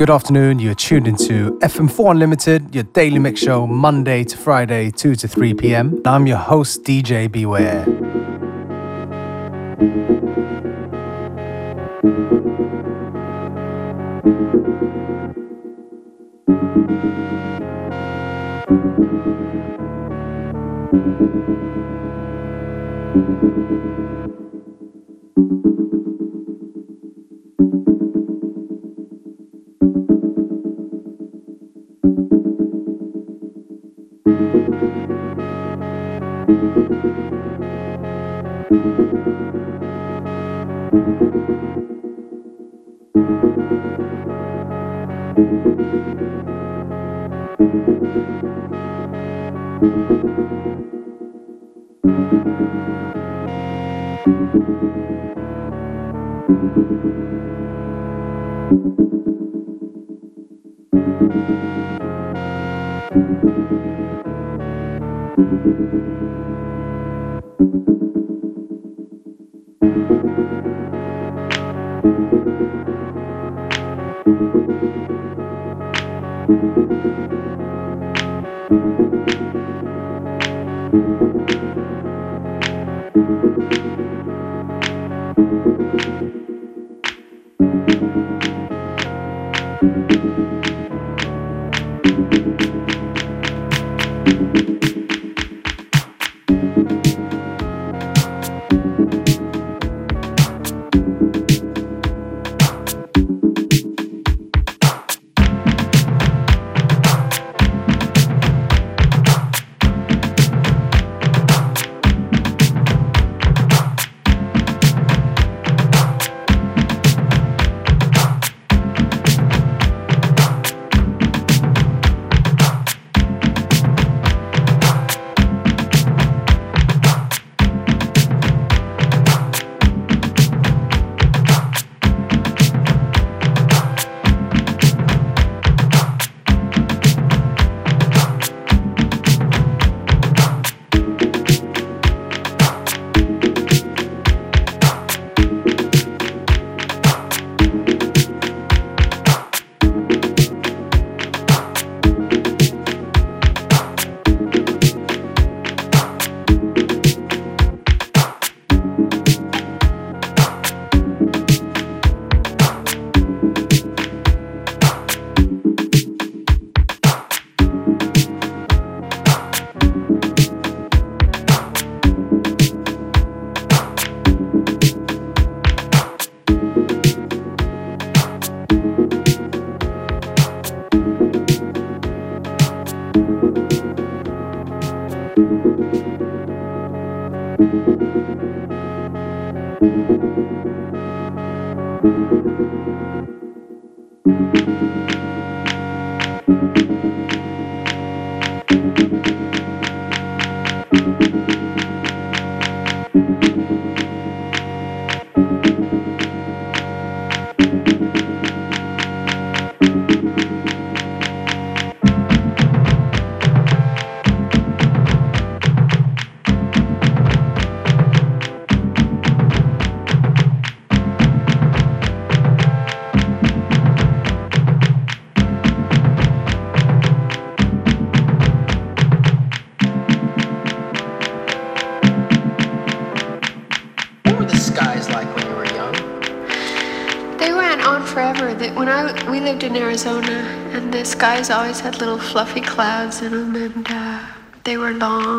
Good afternoon. You're tuned into FM4 Unlimited, your daily mix show, Monday to Friday, 2 to 3 p.m. I'm your host, DJ Beware. had little fluffy clouds in them, and uh, they were long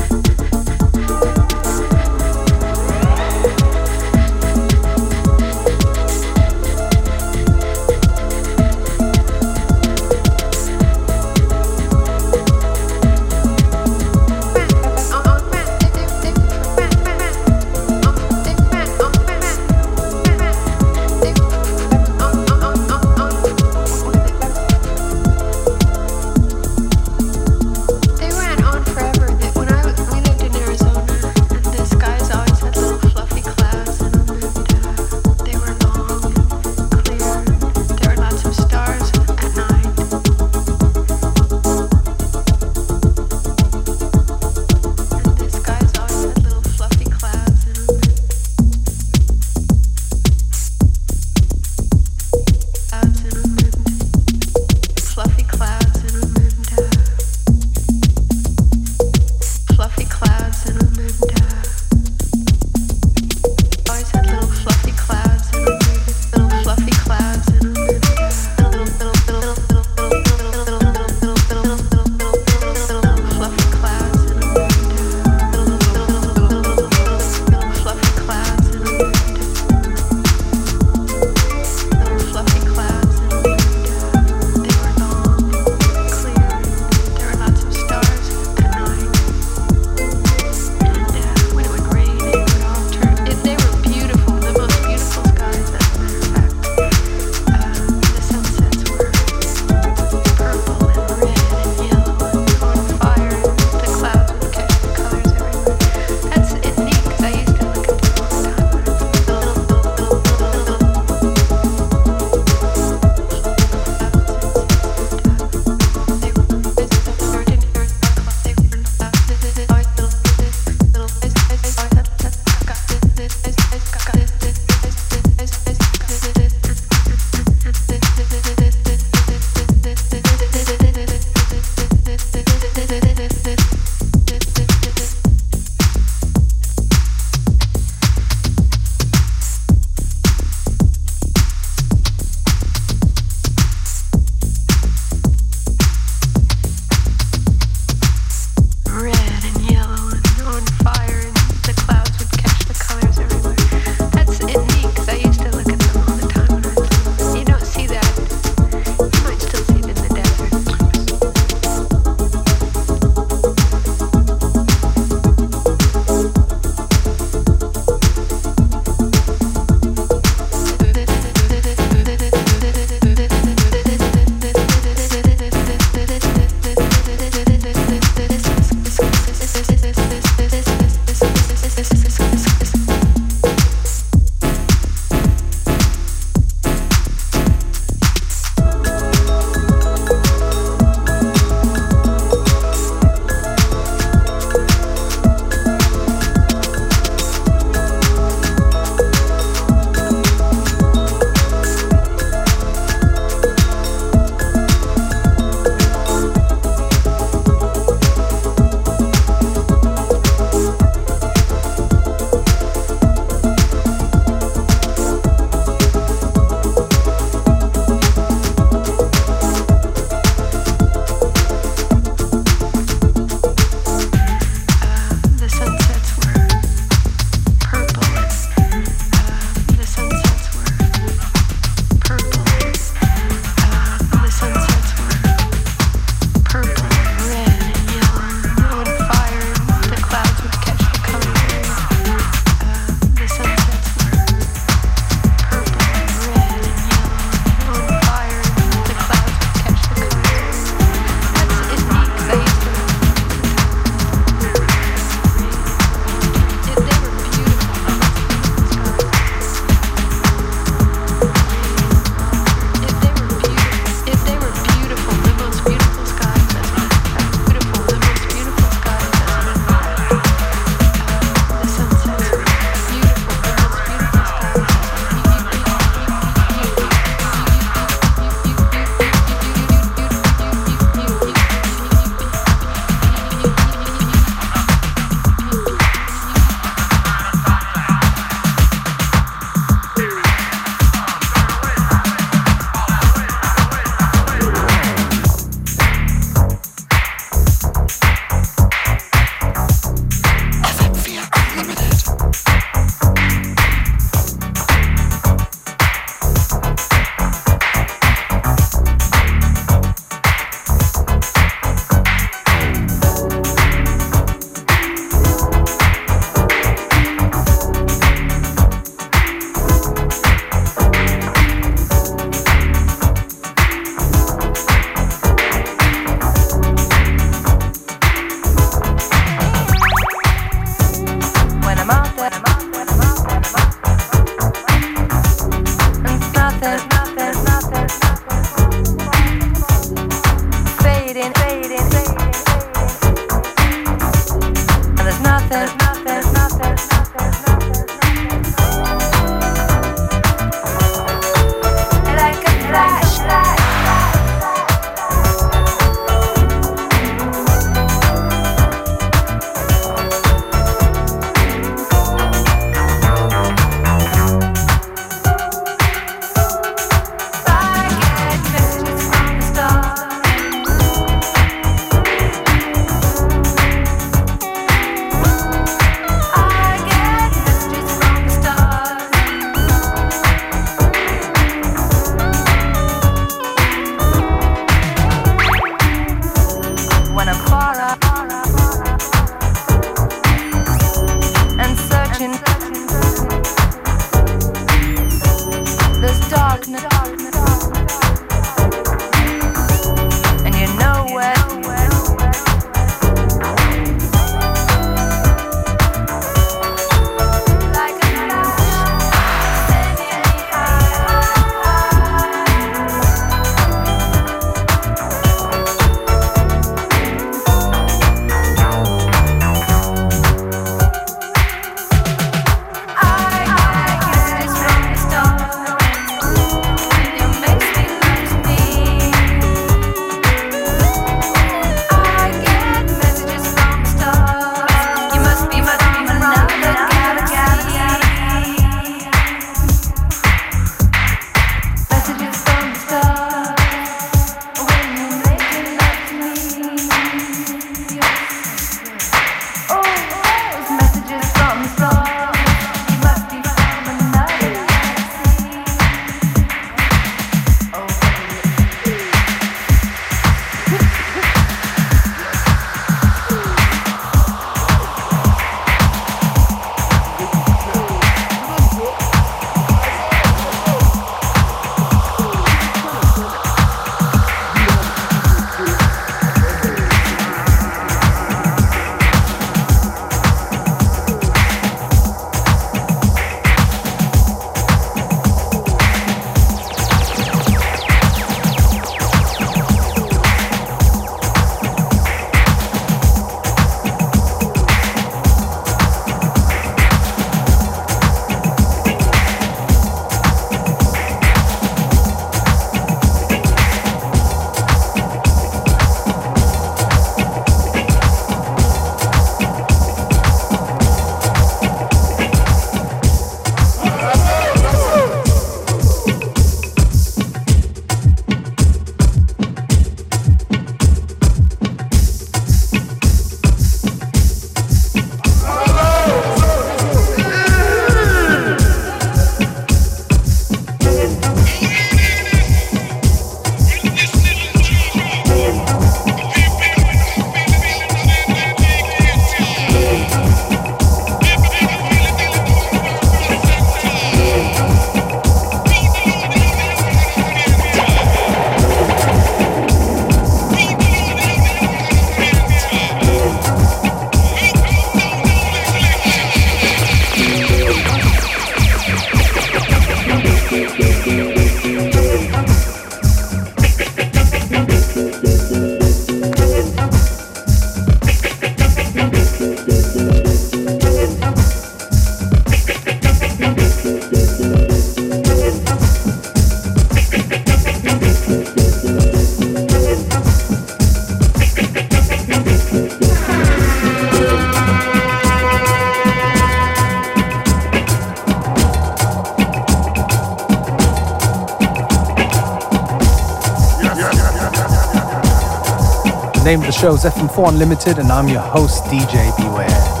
name of the show is FM4 Unlimited, and I'm your host, DJ Beware.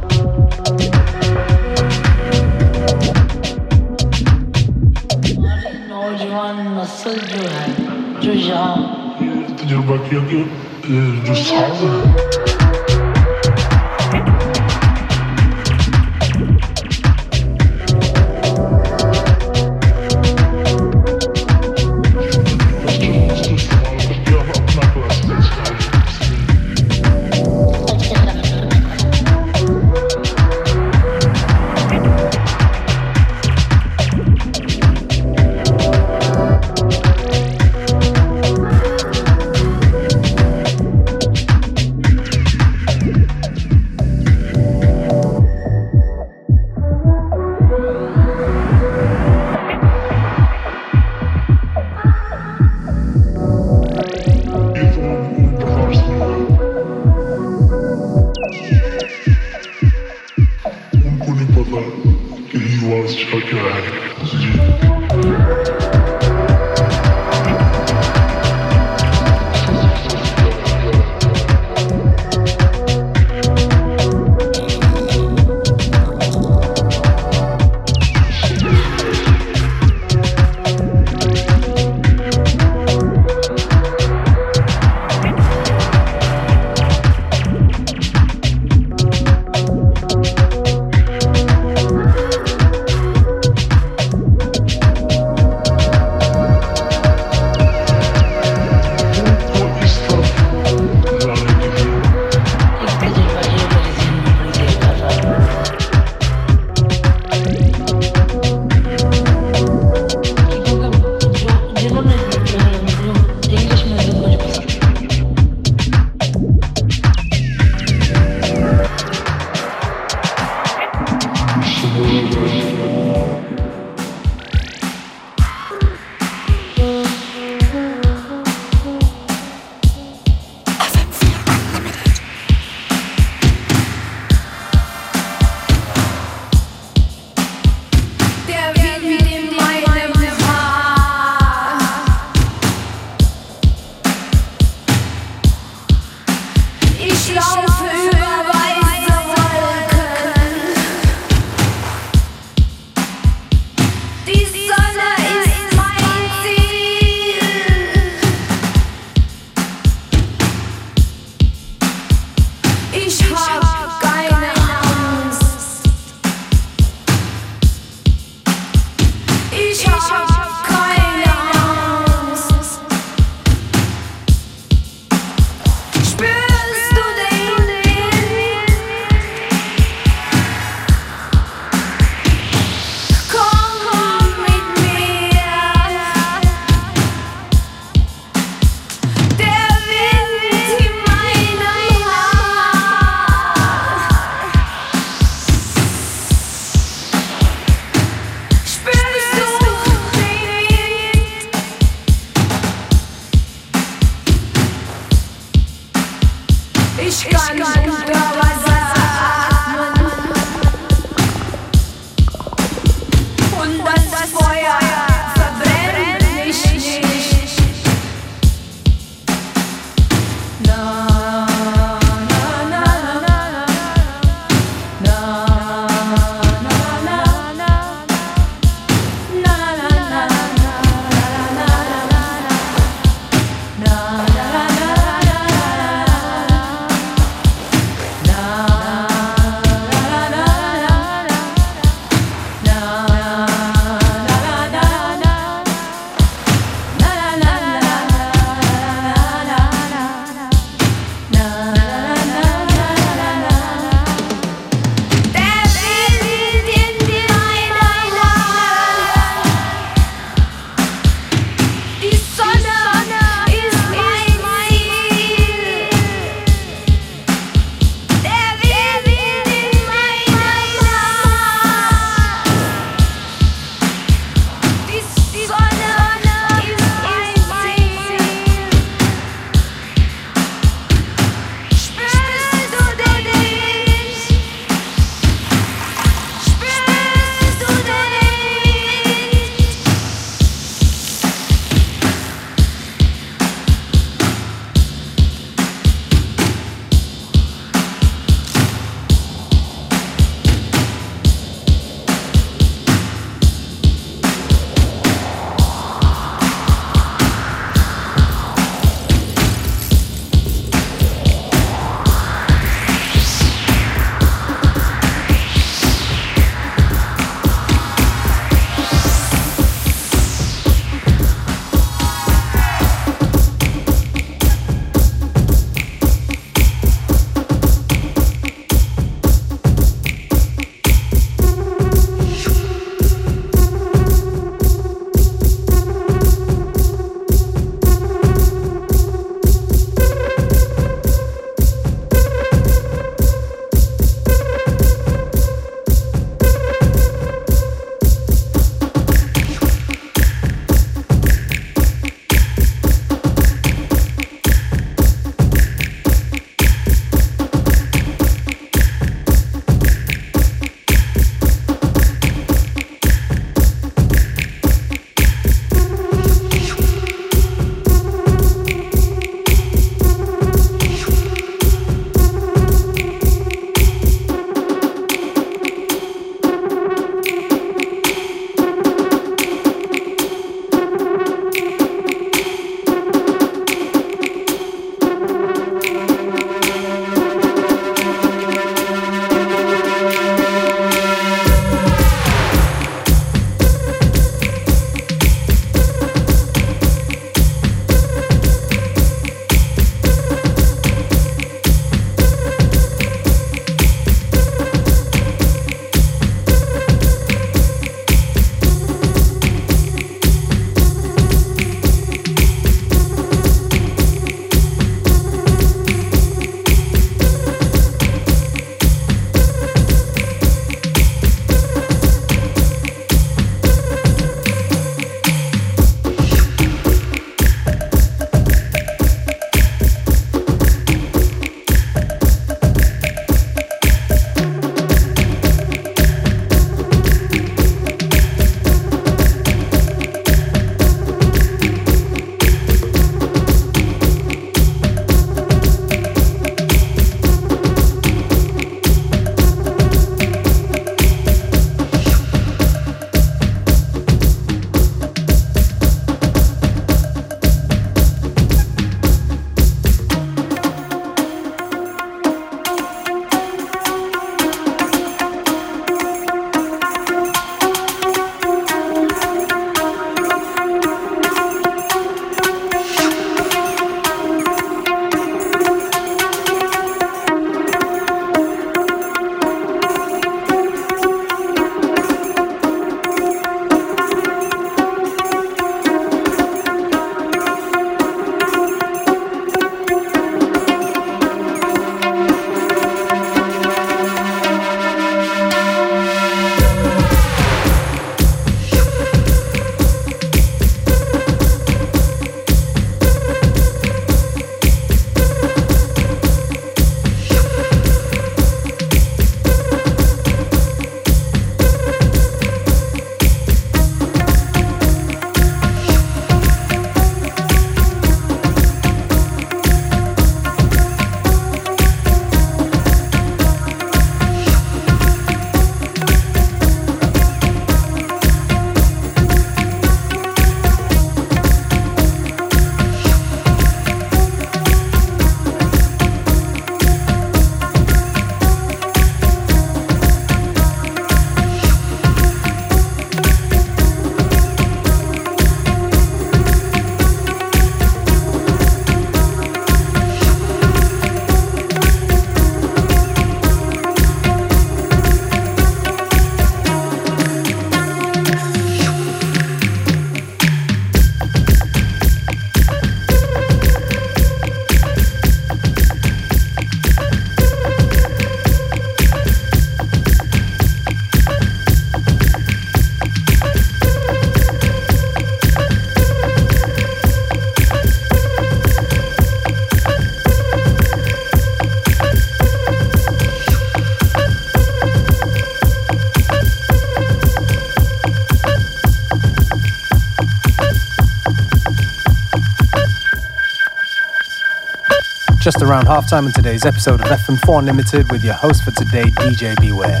Around halftime in today's episode of FM4 Unlimited with your host for today, DJ Beware.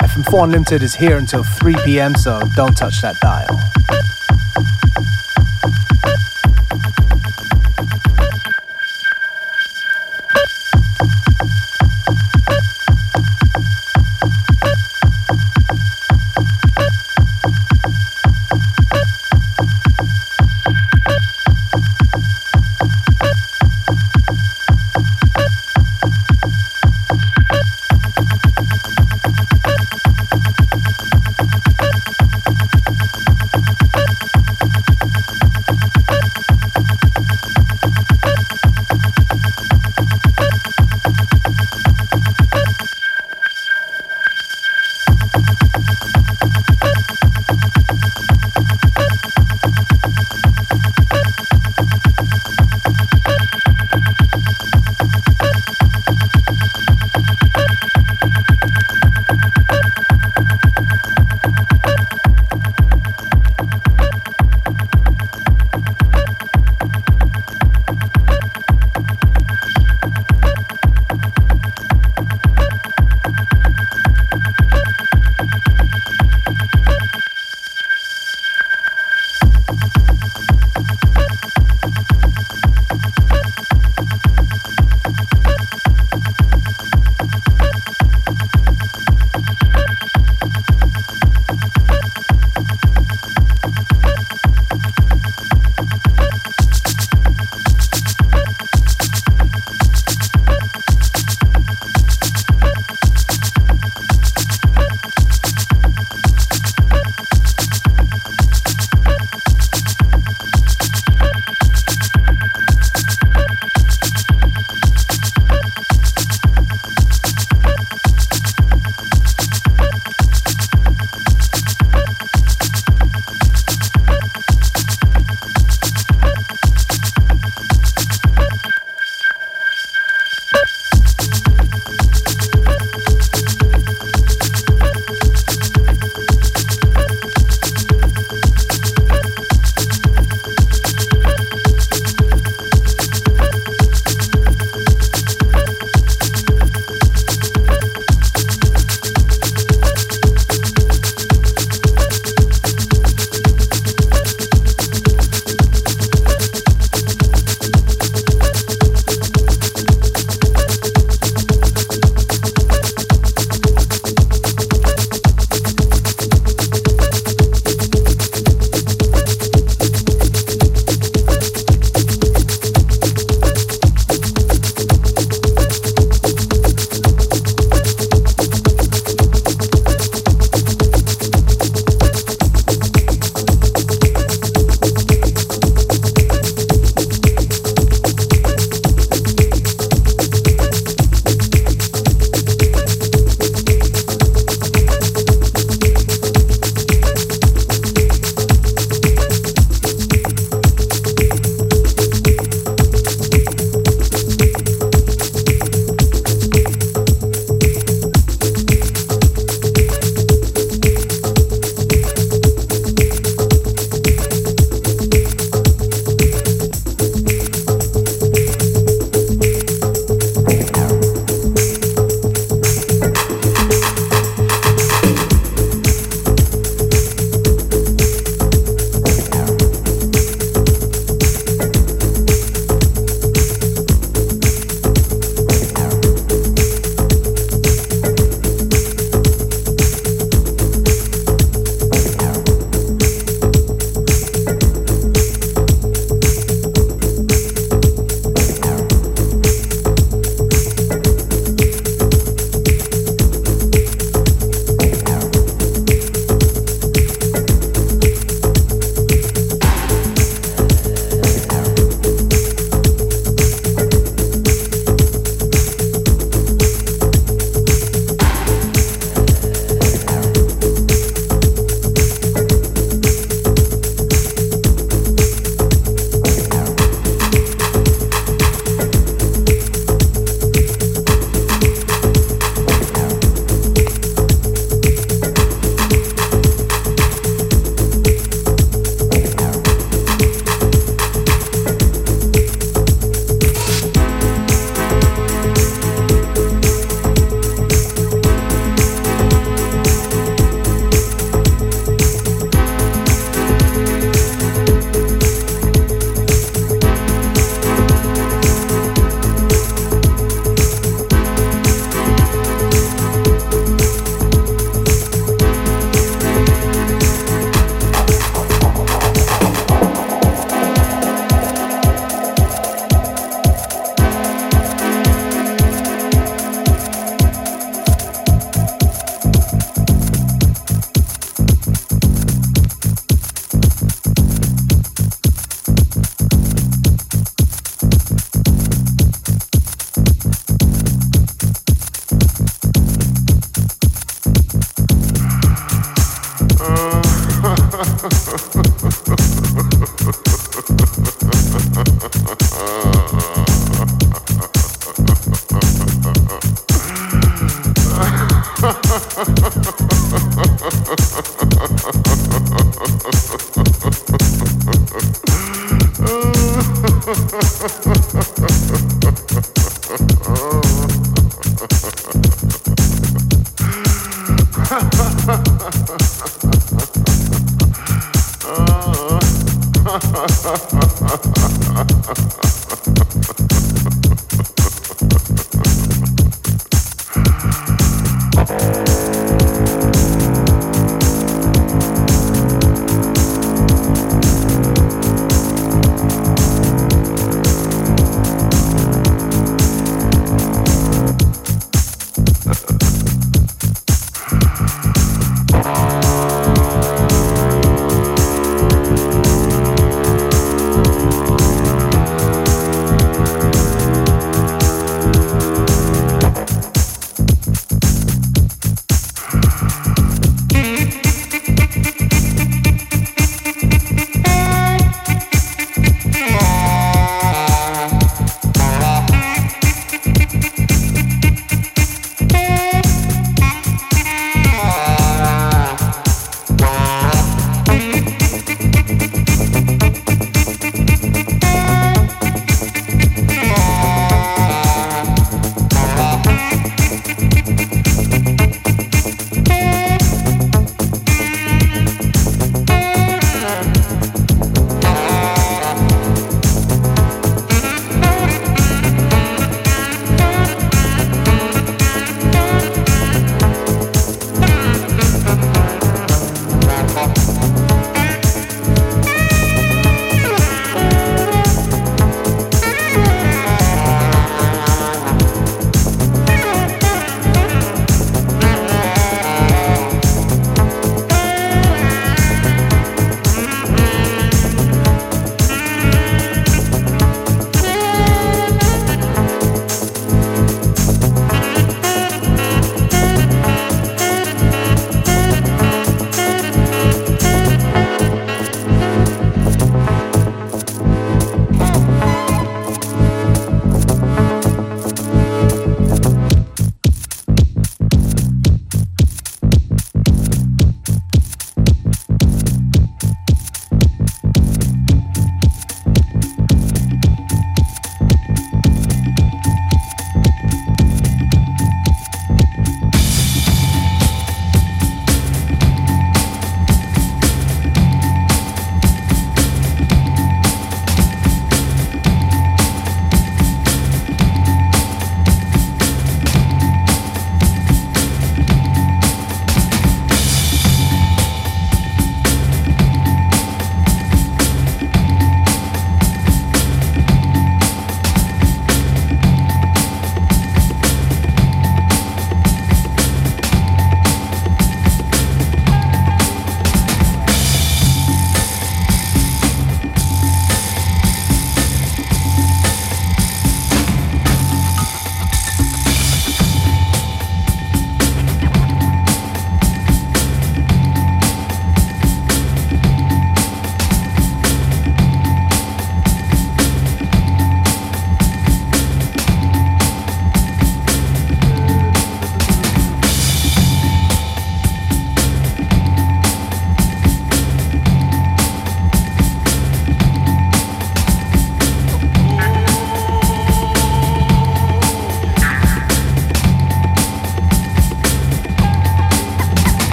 FM4 Unlimited is here until 3 pm, so don't touch that dial.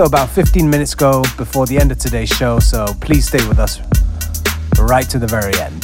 Still about 15 minutes go before the end of today's show, so please stay with us right to the very end.